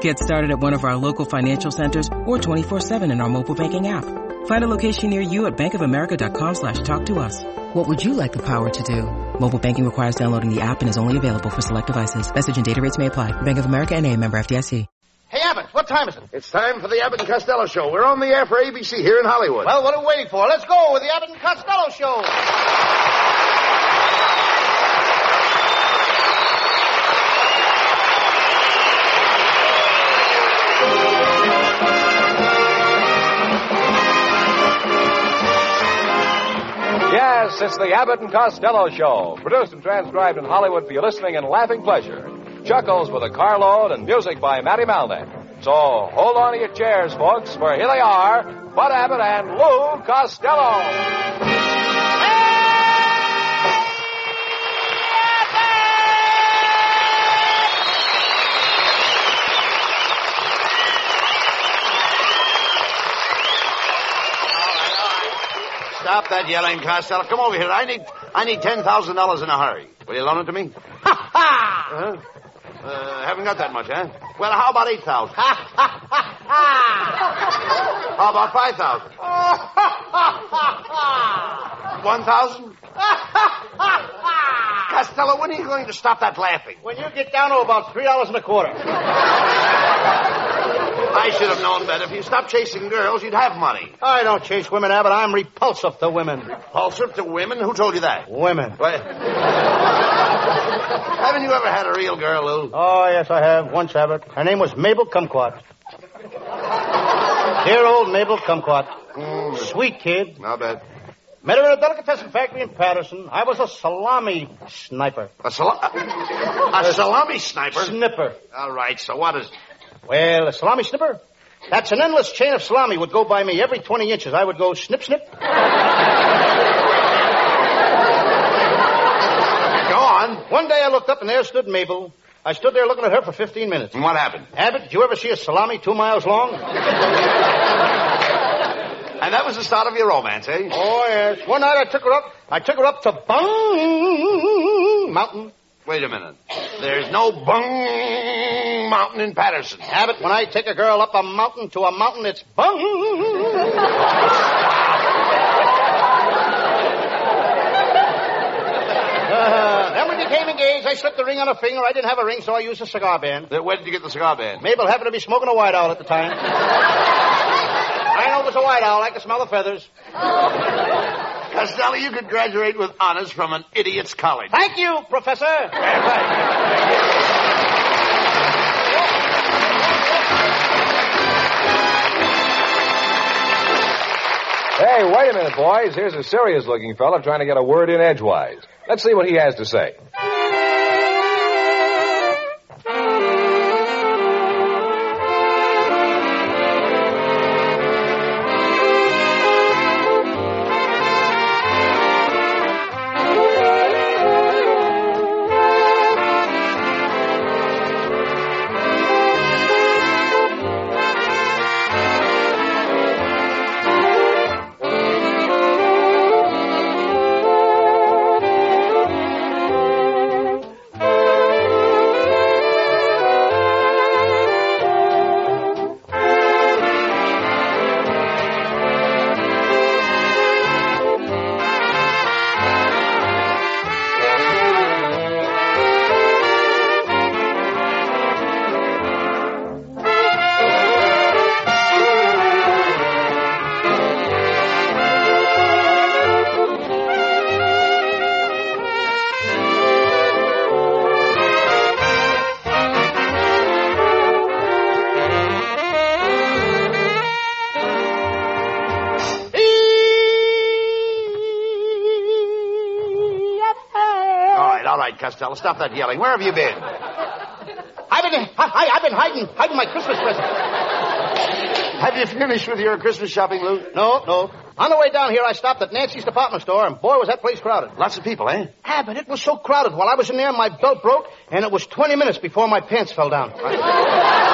Get started at one of our local financial centers or 24-7 in our mobile banking app. Find a location near you at bankofamerica.com slash talk to us. What would you like the power to do? Mobile banking requires downloading the app and is only available for select devices. Message and data rates may apply. Bank of America and a member FDIC. Hey, Abbott, what time is it? It's time for the Abbott and Costello Show. We're on the air for ABC here in Hollywood. Well, what are we waiting for? Let's go with the Abbott and Costello Show. Yes, it's the Abbott and Costello Show, produced and transcribed in Hollywood for your listening and laughing pleasure. Chuckles with a carload and music by Matty Malneck. So hold on to your chairs, folks, for here they are, Bud Abbott and Lou Costello. Stop that yelling, Costello. Come over here. I need I need ten thousand dollars in a hurry. Will you loan it to me? Ha ha! Huh? Uh, haven't got that much, huh? Well, how about eight thousand? Ha ha ha ha! How about five thousand? Ha ha ha One thousand? ha! Ha! Ha! Ha! Costello, when are you going to stop that laughing? When you get down to about three dollars and a quarter. I should have known better. If you stopped chasing girls, you'd have money. I don't chase women, Abbott. I'm repulsive to women. Repulsive to women? Who told you that? Women. What? Haven't you ever had a real girl, Lou? Oh, yes, I have. Once, Abbott. Her name was Mabel Kumquat. Dear old Mabel Kumquat. Mm, Sweet kid. not bad. Met her in a delicatessen factory in Paterson. I was a salami sniper. A, sal- a salami sniper? Snipper. All right, so what is... Well, a salami snipper? That's an endless chain of salami would go by me every 20 inches. I would go snip, snip. Go on. One day I looked up and there stood Mabel. I stood there looking at her for 15 minutes. And what happened? Abbott, did you ever see a salami two miles long? And that was the start of your romance, eh? Oh, yes. One night I took her up. I took her up to Bung Mountain. Wait a minute. There's no Bung Mountain in Paterson. Abbott, when I take a girl up a mountain to a mountain, it's Bung. Uh, then we became engaged. I slipped the ring on her finger. I didn't have a ring, so I used a cigar band. Then Where did you get the cigar band? Mabel happened to be smoking a white owl at the time. I know it was a white owl. I could smell the feathers. Costello, you could graduate with honors from an idiot's college. Thank you, Professor. Hey, wait a minute, boys. Here's a serious looking fella trying to get a word in edgewise. Let's see what he has to say. Costello. Stop that yelling. Where have you been? I've been, I, I've been hiding, hiding my Christmas present. Have you finished with your Christmas shopping, Lou? No, no. On the way down here, I stopped at Nancy's department store, and boy, was that place crowded. Lots of people, eh? Ah, but it was so crowded. While I was in there, my belt broke, and it was 20 minutes before my pants fell down.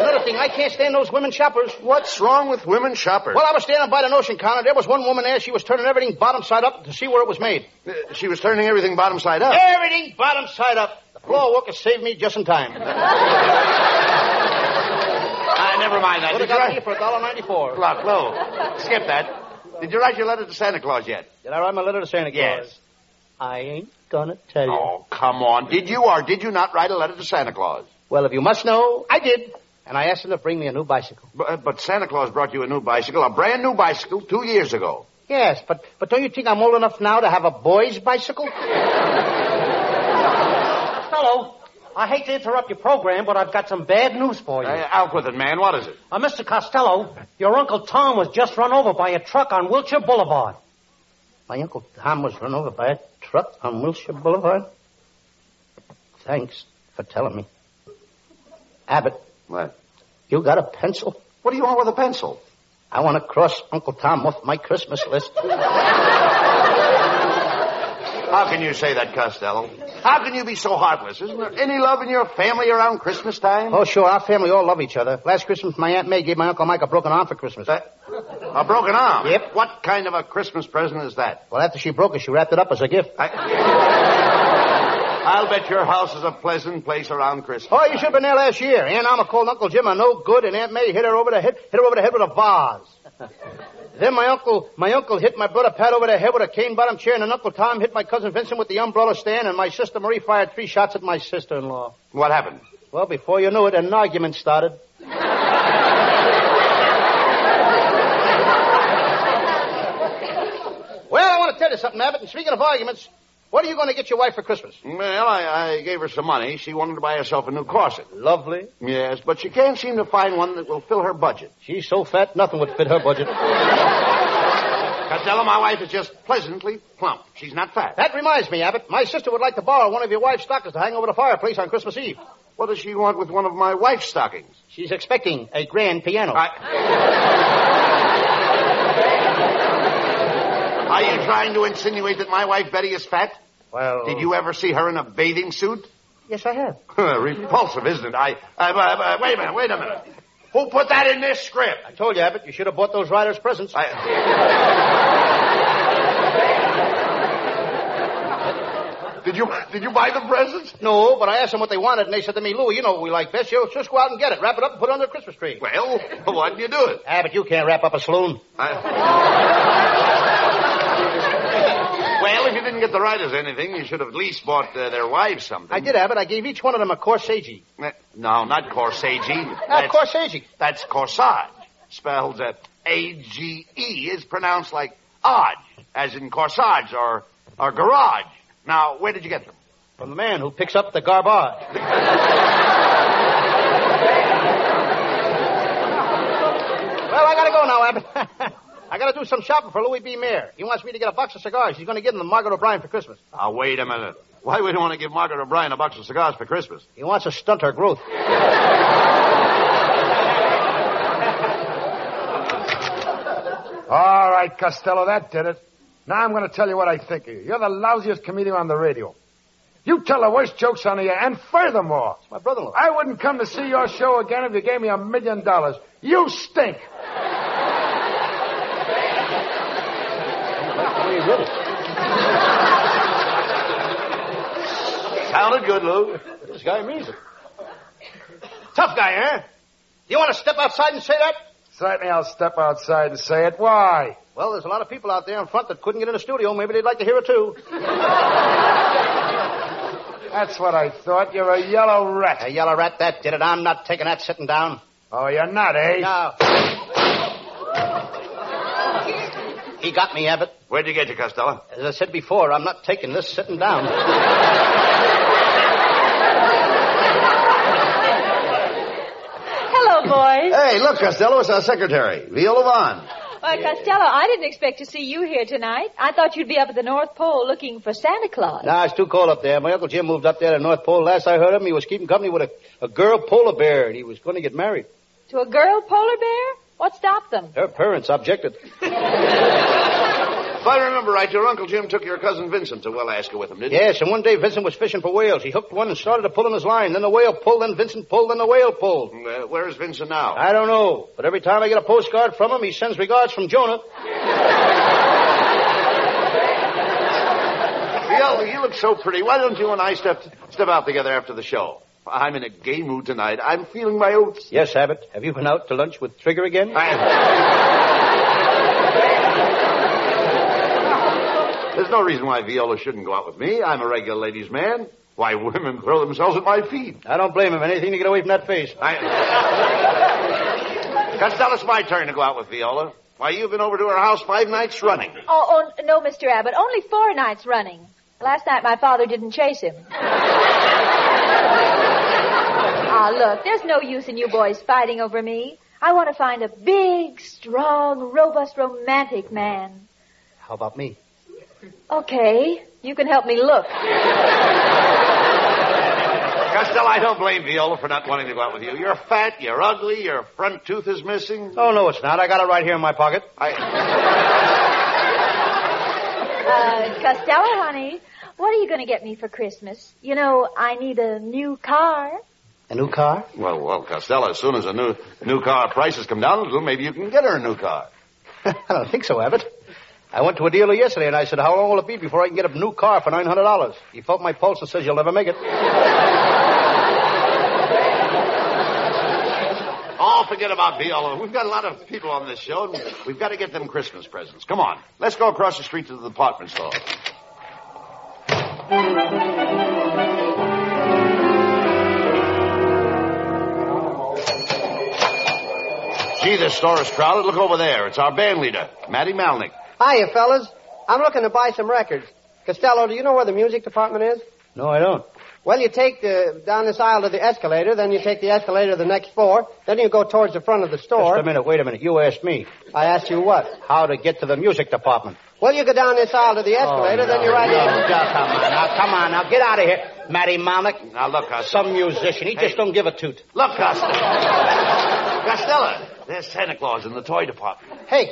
Another thing, I can't stand those women shoppers. What's wrong with women shoppers? Well, I was standing by the notion counter. There was one woman there. She was turning everything bottom side up to see where it was made. Uh, she was turning everything bottom side up. Everything bottom side up. The floor worker saved me just in time. Ah, never mind that. Would Did have you got me write... for a dollar ninety-four. Look, Lou, skip that. Did you write your letter to Santa Claus yet? Did I write my letter to Santa Claus? Yes. I ain't gonna tell you. Oh, come on. Did you or did you not write a letter to Santa Claus? Well, if you must know, I did. And I asked him to bring me a new bicycle. But, but Santa Claus brought you a new bicycle, a brand new bicycle, two years ago. Yes, but but don't you think I'm old enough now to have a boy's bicycle? Hello. I hate to interrupt your program, but I've got some bad news for you. Uh, out with it, man. What is it? Uh, Mr. Costello, your Uncle Tom was just run over by a truck on Wilshire Boulevard. My Uncle Tom was run over by a truck on Wilshire Boulevard. Thanks for telling me. Abbott, What? you got a pencil? What do you want with a pencil? I want to cross Uncle Tom off my Christmas list. How can you say that, Costello? How can you be so heartless? Isn't there any love in your family around Christmas time? Oh, sure, our family all love each other. Last Christmas, my Aunt May gave my Uncle Mike a broken arm for Christmas. That- a broken arm? Yep. What kind of a Christmas present is that? Well, after she broke it, she wrapped it up as a gift. I... I'll bet your house is a pleasant place around Christmas. Oh, you should have been there last year. Aunt Alma called Uncle Jim a no good, and Aunt May hit her over the head, hit her over the head with a vase. then my uncle, my uncle hit my brother Pat over the head with a cane bottom chair, and then Uncle Tom hit my cousin Vincent with the umbrella stand, and my sister Marie fired three shots at my sister-in-law. What happened? Well, before you knew it, an argument started. well, I want to tell you something, Abbott. And speaking of arguments, what are you going to get your wife for Christmas? Well, I, I gave her some money. She wanted to buy herself a new corset. Lovely. Yes, but she can't seem to find one that will fill her budget. She's so fat, nothing would fit her budget. Costello, my wife is just pleasantly plump. She's not fat. That reminds me, Abbott. My sister would like to borrow one of your wife's stockings to hang over the fireplace on Christmas Eve. What does she want with one of my wife's stockings? She's expecting a grand piano. Are you trying to insinuate that my wife Betty is fat? Well, Did you ever see her in a bathing suit? Yes, I have. Repulsive, isn't it? I, I, I, I- wait a minute, wait a minute. Who put that in this script? I told you, Abbott, you should have bought those riders presents. I... Did you did you buy the presents? No, but I asked them what they wanted, and they said to me, Lou, you know what we like best. You just go out and get it. Wrap it up and put it under the Christmas tree. Well, why didn't you do it? Abbott, you can't wrap up a saloon. You didn't get the writers anything, you should have at least bought uh, their wives something. I did, Abbott. I gave each one of them a corsage. Uh, No, not corsage. Not That's, corsage. that's corsage. Spelled uh, A-G-E is pronounced like odd, as in corsage or, or garage. Now, where did you get them? From the man who picks up the garbage. well, I gotta go now, Abbott. I gotta do some shopping for Louis B. Mayer. He wants me to get a box of cigars. He's gonna give them to Margaret O'Brien for Christmas. Now, wait a minute. Why would you want to give Margaret O'Brien a box of cigars for Christmas? He wants to stunt her growth. All right, Costello, that did it. Now I'm going to tell you what I think of you. You're the lousiest comedian on the radio. You tell the worst jokes on the air, and furthermore, My brother-in-law. I wouldn't come to see your show again if you gave me a million dollars. You stink. Sounded good, Lou. This guy means it. Tough guy, eh? You want to step outside and say that? Certainly I'll step outside and say it. Why? Well, there's a lot of people out there in front that couldn't get in the studio. Maybe they'd like to hear it too. That's what I thought. You're a yellow rat. A yellow rat, that did it. I'm not taking that sitting down. Oh, you're not, eh? No. He got me, Abbott. Where'd you get you, Costello? As I said before, I'm not taking this sitting down. Hello, boys. Hey, look, Costello, it's our secretary, Viola Vaughn. Well, Costello, I didn't expect to see you here tonight. I thought you'd be up at the North Pole looking for Santa Claus. Nah, it's too cold up there. My Uncle Jim moved up there to the North Pole. Last I heard of him, he was keeping company with a, a girl polar bear, and he was going to get married. To a girl polar bear? What stopped them? Her parents objected. If I remember right, your Uncle Jim took your cousin Vincent to Alaska with him, didn't he? Yes, and one day Vincent was fishing for whales. He hooked one and started to pull on his line. Then the whale pulled, then Vincent pulled, then the whale pulled. Uh, where is Vincent now? I don't know, but every time I get a postcard from him, he sends regards from Jonah. Viola, you look so pretty. Why don't you and I step step out together after the show? I'm in a gay mood tonight. I'm feeling my oats. Yes, Abbott. Have you been out to lunch with Trigger again? There's no reason why Viola shouldn't go out with me. I'm a regular ladies' man. Why, women throw themselves at my feet. I don't blame him. Anything to get away from that face. I... Costello, it's my turn to go out with Viola. Why, you've been over to her house five nights running. Oh, oh, no, Mr. Abbott. Only four nights running. Last night my father didn't chase him. Ah, look, there's no use in you boys fighting over me. I want to find a big, strong, robust, romantic man. How about me? Okay, you can help me look. Costello, I don't blame Viola for not wanting to go out with you. You're fat, you're ugly, your front tooth is missing. Oh, no, it's not. I got it right here in my pocket. I... Uh, Costello, honey, what are you going to get me for Christmas? You know, I need a new car. A new car? Well, well, Costello, as soon as a new new car prices come down a little, maybe you can get her a new car. I don't think so, Abbott. I went to a dealer yesterday and I said, how long will it be before I can get a new car for $900? He felt my pulse and says, you'll never make it. Oh, forget about Viola. We've got a lot of people on this show, and we've got to get them Christmas presents. Come on. Let's go across the street to the department store. Gee, this store is crowded. Look over there. It's our band leader, Matty Malneck. Hiya, fellas. I'm looking to buy some records. Costello, do you know where the music department is? No, I don't. Well, you take the, down this aisle to the escalator, then you take the escalator to the next floor, then you go towards the front of the store. Just a minute. Wait a minute. You asked me I asked you what? how to get to the music department. Well, you go down this aisle to the oh, escalator, then you're right no, in. no, come on now. Come on now. Get out of here. Matty Malneck. Now, look, Costello. Some musician. He just don't give a toot. Look, Costello. Costello, there's Santa Claus in the toy department. Hey,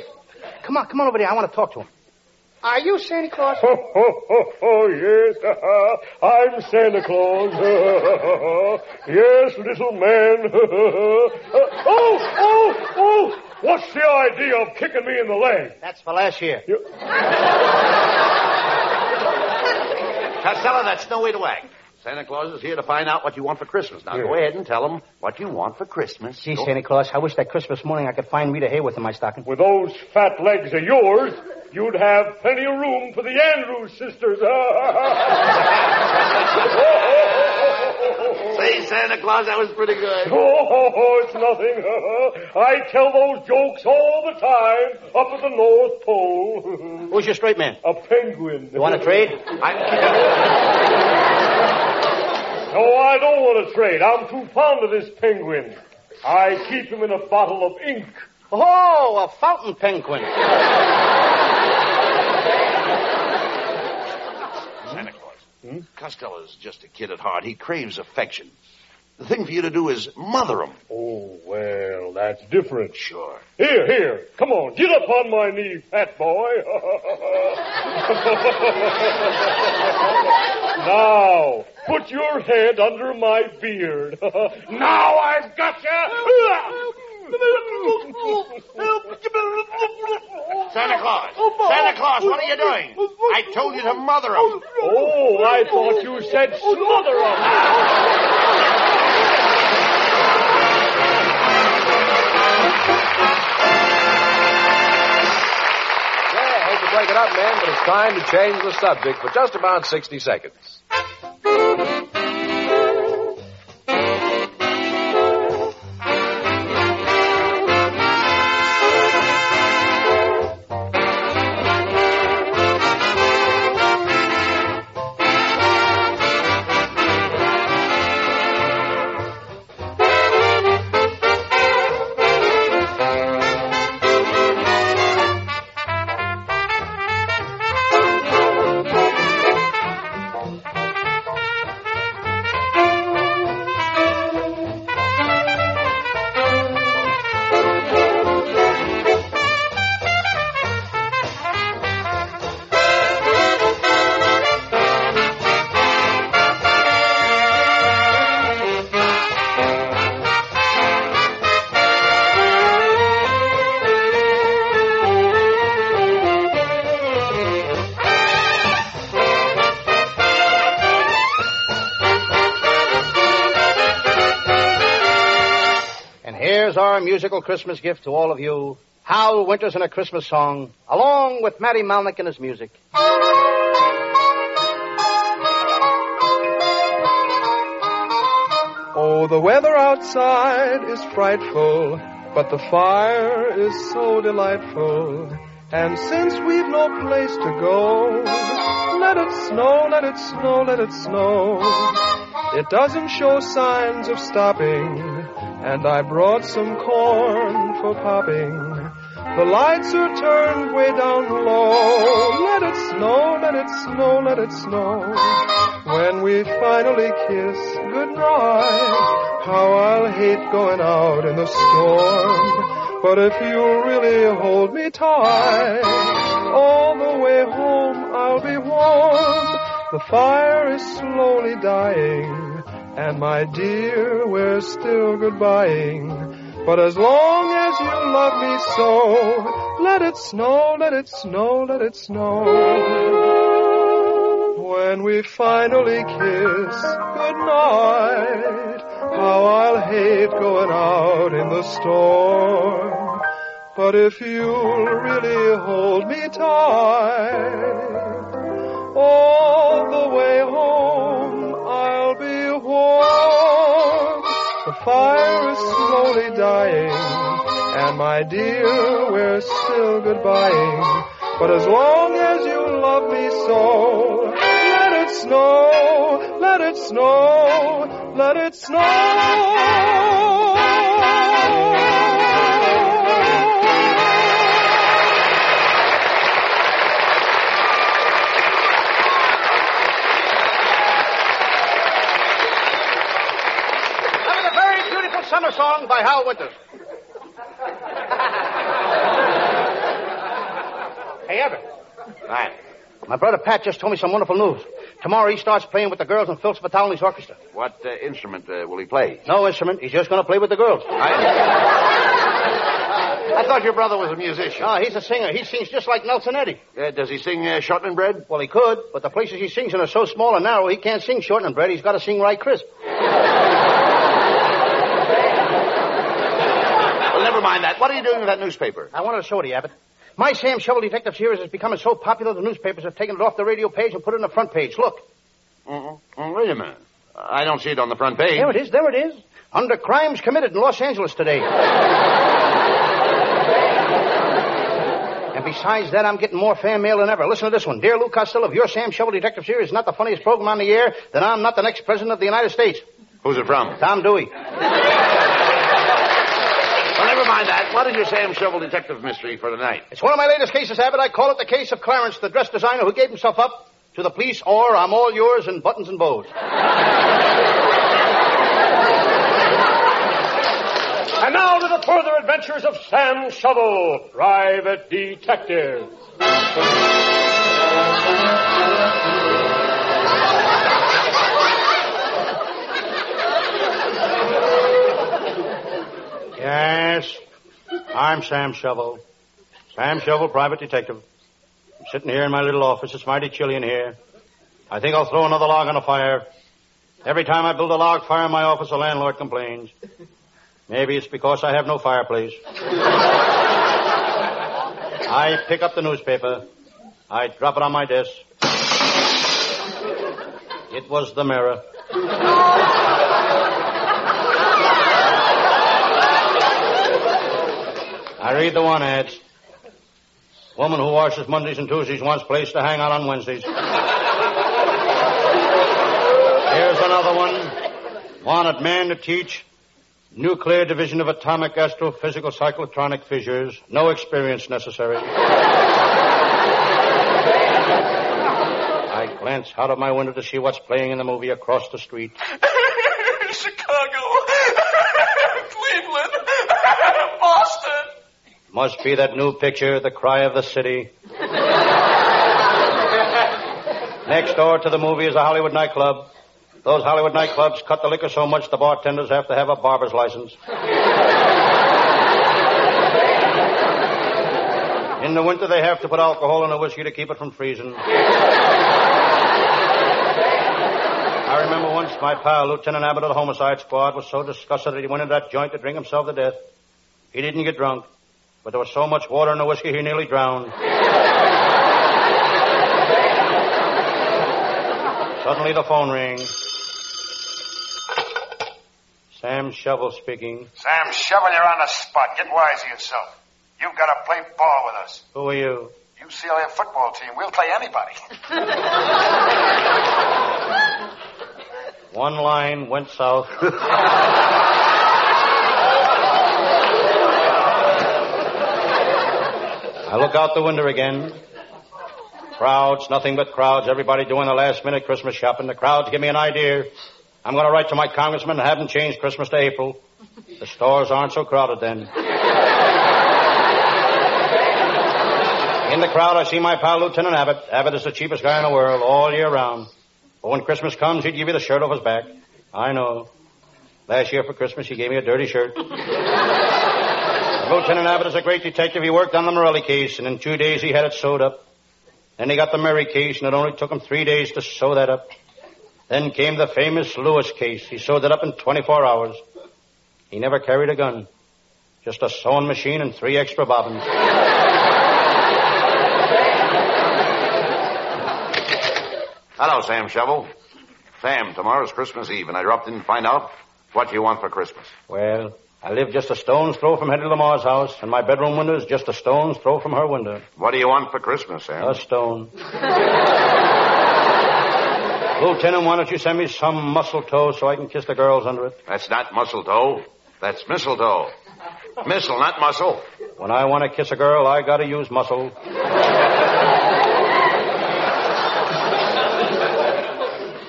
come on. Come on over there. I want to talk to him. Are you Santa Claus? Oh, oh, oh, oh yes, uh-huh. I'm Santa Claus. Uh-huh, uh-huh. yes, little man. oh, oh, oh, what's the idea of kicking me in the leg? That's for last year. Costello, that's no way to act. Santa Claus is here to find out what you want for Christmas. Now, go ahead and tell him what you want for Christmas. See, Go- Santa Claus, I wish that Christmas morning I could find Rita Hayworth in my stocking. With those fat legs of yours, you'd have plenty of room for the Andrews sisters. Say, Santa Claus, that was pretty good. Oh, oh, oh it's nothing. I tell those jokes all the time up at the North Pole. Who's your straight man? A penguin. You want to trade? No, I don't want to trade. I'm too fond of this penguin. I keep him in a bottle of ink. Oh, a fountain penguin. Santa Claus. Costello's just a kid at heart. He craves affection. The thing for you to do is mother him. Oh, well, that's different. Sure. Here, here. Come on, get up on my knee, fat boy. now, put your head under my beard. now I've got you. Santa Claus. Santa Claus, what are you doing? I told you to mother him. Oh, I thought you said smother him. Yeah, hate to break it up, man, but it's time to change the subject for just about 60 seconds. Christmas gift to all of you. Hal Winters in a Christmas song, along with Matty Malneck and his music. Oh, the weather outside is frightful, but the fire is so delightful. And since we've no place to go, let it snow, let it snow, let it snow. It doesn't show signs of stopping, and I brought some corn for popping. The lights are turned way down low. Let it snow, let it snow, let it snow. When we finally kiss goodnight, how I'll hate going out in the storm. But if you'll really hold me tight, all the way home I'll be warm. The fire is slowly dying, and my dear, we're still goodbying. But as long as you love me so, let it snow, let it snow, let it snow. When we finally kiss goodnight, how I'll hate going out in the storm. But if you'll really hold me tight, all the way home fire is slowly dying, and my dear, we're still goodbying. But as long as you love me so, let it snow, let it snow, let it snow. Summer song by Hal Winters. hey, Everett. Right. My brother Pat just told me some wonderful news. Tomorrow he starts playing with the girls in Phil Spitalny's orchestra. What uh, instrument uh, will he play? No instrument. He's just going to play with the girls. I thought your brother was a musician. No, he's a singer. He sings just like Nelson Eddy. Uh, does he sing uh, shortening bread? Well, he could, but the places he sings in are so small and narrow, he can't sing shortening bread. He's got to sing right crisp. Well, never mind that. What are you doing with that newspaper? I wanted to show it to you, Abbott. My Sam Shovel Detective series is becoming so popular, the newspapers have taken it off the radio page and put it on the front page. Look. Mm-mm. Mm, wait a minute. I don't see it on the front page. There it is, there it is. Under crimes committed in Los Angeles today. and besides that, I'm getting more fan mail than ever. Listen to this one. Dear Lou Costello, if your Sam Shovel Detective series is not the funniest program on the air, then I'm not the next president of the United States. Who's it from? Tom Dewey. Well, never mind that. What is your Sam Shovel detective mystery for tonight? It's one of my latest cases, Abbott. I call it the case of Clarence, the dress designer who gave himself up to the police, or I'm all yours in buttons and bows. And now to the further adventures of Sam Shovel, private detective. Yes, I'm Sam Shovel. Sam Shovel, private detective. I'm sitting here in my little office. It's mighty chilly in here. I think I'll throw another log on the fire. Every time I build a log fire in my office, the landlord complains. Maybe it's because I have no fireplace. I pick up the newspaper. I drop it on my desk. It was the mirror. I read the one ads. Woman who washes Mondays and Tuesdays wants place to hang out on Wednesdays. Here's another one. Wanted man to teach nuclear division of atomic astrophysical cyclotronic fissures. No experience necessary. I glance out of my window to see what's playing in the movie across the street. Must be that new picture, The Cry of the City. Next door to the movie is a Hollywood nightclub. Those Hollywood nightclubs cut the liquor so much the bartenders have to have a barber's license. In the winter, they have to put alcohol in the whiskey to keep it from freezing. I remember once my pal, Lieutenant Abbott of the Homicide Squad, was so disgusted that he went into that joint to drink himself to death. He didn't get drunk, but there was so much water in the whiskey he nearly drowned. Suddenly the phone rings. Sam Shovel speaking. Sam Shovel, you're on the spot. Get wise to yourself. You've got to play ball with us. Who are you? UCLA football team. We'll play anybody. One line went south. I look out the window again. Crowds, nothing but crowds. Everybody doing the last minute Christmas shopping. The crowds give me an idea. I'm going to write to my congressman and have him change Christmas to April. The stores aren't so crowded then. In the crowd, I see my pal Lieutenant Abbott. Abbott is the cheapest guy in the world all year round. But when Christmas comes, he'd give you the shirt off his back. I know. Last year for Christmas, he gave me a dirty shirt. Lieutenant Abbott is a great detective. He worked on the Morelli case, and in two days he had it sewed up. Then he got the Murray case, and it only took him three days to sew that up. Then came the famous Lewis case. He sewed it up in 24 hours. He never carried a gun. Just a sewing machine and three extra bobbins. Hello, Sam Shovel. Sam, tomorrow's Christmas Eve, and I dropped in to find out what you want for Christmas. Well, I live just a stone's throw from Hedy Lamarr's house, and my bedroom window is just a stone's throw from her window. What do you want for Christmas, Sam? A stone. Lieutenant, why don't you send me some mistletoe so I can kiss the girls under it? That's not mistletoe. That's mistletoe. Missile, not muscle. When I want to kiss a girl, I gotta use muscle.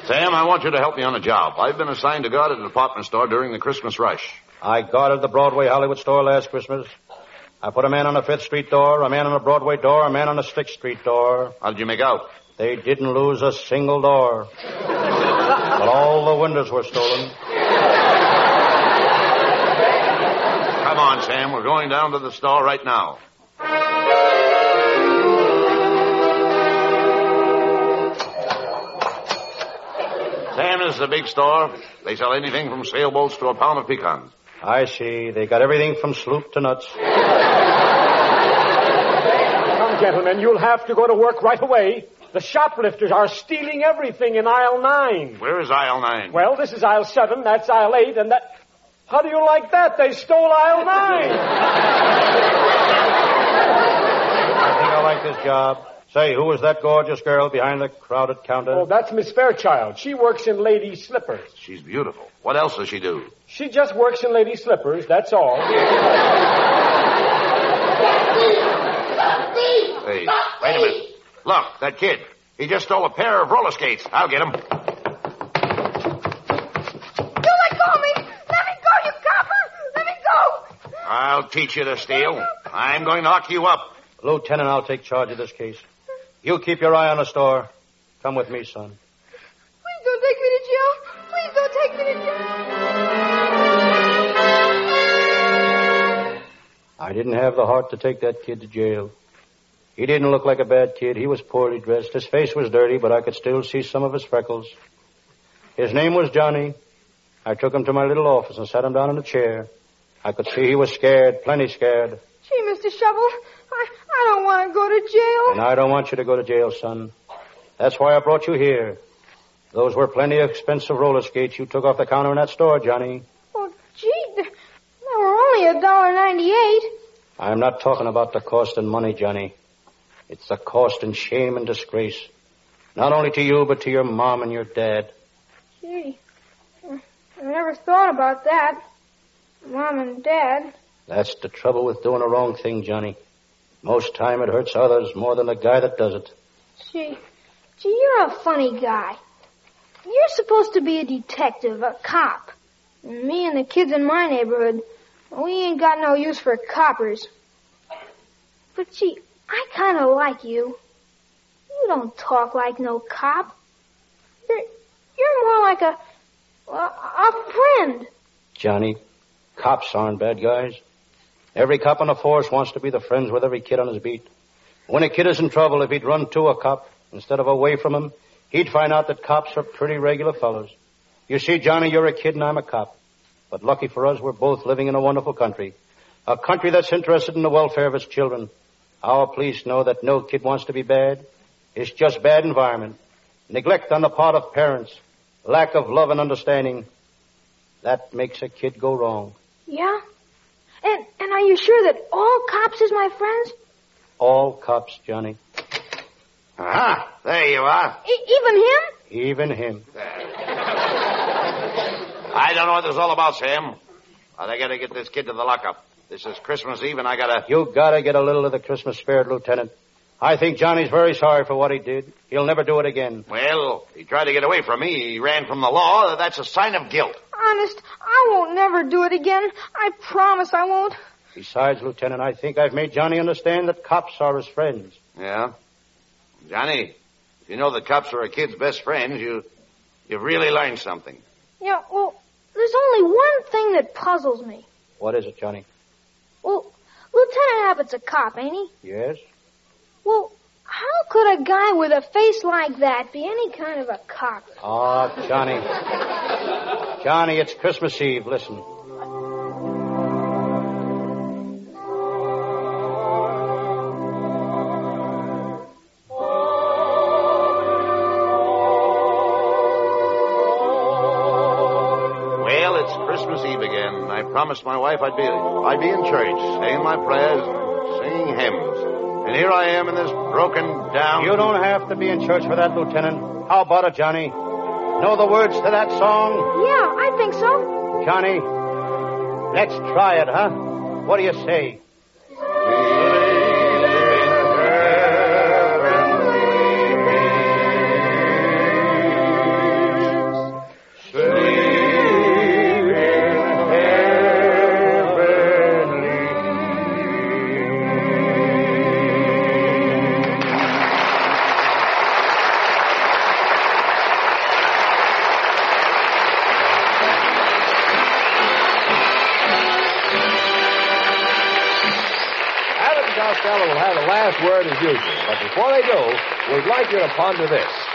Sam, I want you to help me on a job. I've been assigned to guard a department store during the Christmas rush. I guarded the Broadway Hollywood store last Christmas. I put a man on the Fifth Street door, a man on the Broadway door, a man on the Sixth Street door. How did you make out? They didn't lose a single door. but all the windows were stolen. Come on, Sam. We're going down to the store right now. Sam this is a big store. They sell anything from sailboats to a pound of pecans. I see. They got everything from sloop to nuts. Come, gentlemen, you'll have to go to work right away. The shoplifters are stealing everything in aisle nine. Where is aisle nine? Well, this is aisle seven, that's aisle eight, and that. How do you like that? They stole aisle nine. I think I like this job. Say, who is that gorgeous girl behind the crowded counter? Oh, that's Miss Fairchild. She works in ladies' slippers. She's beautiful. What else does she do? She just works in ladies' slippers, that's all. Hey, wait a minute. Look, that kid. He just stole a pair of roller skates. I'll get him. You let go of me! Let me go, you copper! Let me go! I'll teach you to steal. I'm going to lock you up. Lieutenant, I'll take charge of this case. You keep your eye on the store. Come with me, son. Please don't take me to jail! Please don't take me to jail! I didn't have the heart to take that kid to jail. He didn't look like a bad kid. He was poorly dressed. His face was dirty, but I could still see some of his freckles. His name was Johnny. I took him to my little office and sat him down in a chair. I could see he was scared, plenty scared. Gee, Mr. Shovel, I, I don't want to go to jail. And I don't want you to go to jail, son. That's why I brought you here. Those were plenty of expensive roller skates you took off the counter in that store, Johnny. Oh, gee, they, were only a dollar ninety-eight. I'm not talking about the cost in money, Johnny. It's the cost in shame and disgrace. Not only to you, but to your mom and your dad. Gee, I I never thought about that. Mom and Dad. That's the trouble with doing a wrong thing, Johnny. Most time it hurts others more than the guy that does it. Gee, gee, you're a funny guy. You're supposed to be a detective, a cop. And me and the kids in my neighborhood, we ain't got no use for coppers. But gee, I kind of like you. You don't talk like no cop. You're, you're more like a, a, a friend. Johnny, cops aren't bad guys. Every cop on the force wants to be the friends with every kid on his beat. When a kid is in trouble, if he'd run to a cop instead of away from him, he'd find out that cops are pretty regular fellows. You see, Johnny, you're a kid and I'm a cop. But lucky for us, we're both living in a wonderful country. A country that's interested in the welfare of its children. Our police know that no kid wants to be bad. It's just bad environment. Neglect on the part of parents. Lack of love and understanding. That makes a kid go wrong. Yeah? And and are you sure that all cops is my friends? All cops, Johnny. Ah, there you are. E- even him? Even him. I don't know what this is all about, Sam. But I gotta get this kid to the lockup. This is Christmas Eve, and I gotta. You gotta get a little of the Christmas spirit, Lieutenant. I think Johnny's very sorry for what he did. He'll never do it again. Well, he tried to get away from me. He ran from the law. That's a sign of guilt. Honest, I won't never do it again. I promise I won't. Besides, Lieutenant, I think I've made Johnny understand that cops are his friends. Yeah? Johnny, if you know that cops are a kid's best friends, you, you've really learned something. Yeah, well, there's only one thing that puzzles me. What is it, Johnny? Well, Lieutenant Abbott's a cop, ain't he? Yes? Well, how could a guy with a face like that be any kind of a cop? Oh, Johnny. Johnny, it's Christmas Eve. Listen. Well, it's Christmas Eve again. I promised my wife I'd be I'd be in church, saying my prayers, singing hymns. And here I am in this broken down. You don't have to be in church for that, Lieutenant. How about it, Johnny? Know the words to that song? Yeah, I think so. Johnny, let's try it, huh? What do you say? We'd like you to ponder this.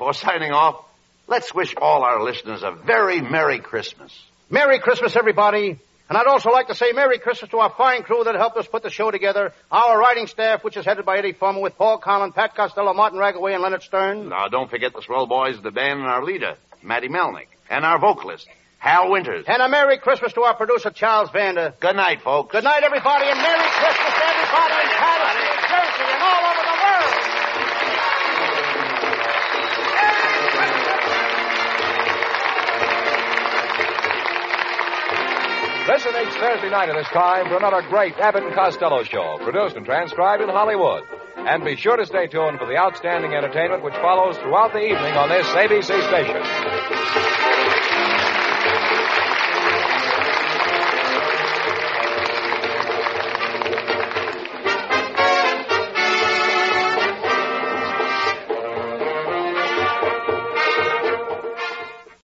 Before signing off, let's wish all our listeners a very Merry Christmas. Merry Christmas, everybody. And I'd also like to say Merry Christmas to our fine crew that helped us put the show together. Our writing staff, which is headed by Eddie Fulmer with Paul Collin, Pat Costello, Martin Ragaway, and Leonard Stern. Now, don't forget the swell boys of the band and our leader, Matty Malneck, and our vocalist, Hal Winters. And a Merry Christmas to our producer, Charles Vanda. Good night, folks. Good night, everybody, and Merry Christmas to everybody in Paterson, Listen each Thursday night at this time for another great Abbott Costello show, produced and transcribed in Hollywood. And be sure to stay tuned for the outstanding entertainment which follows throughout the evening on this ABC station.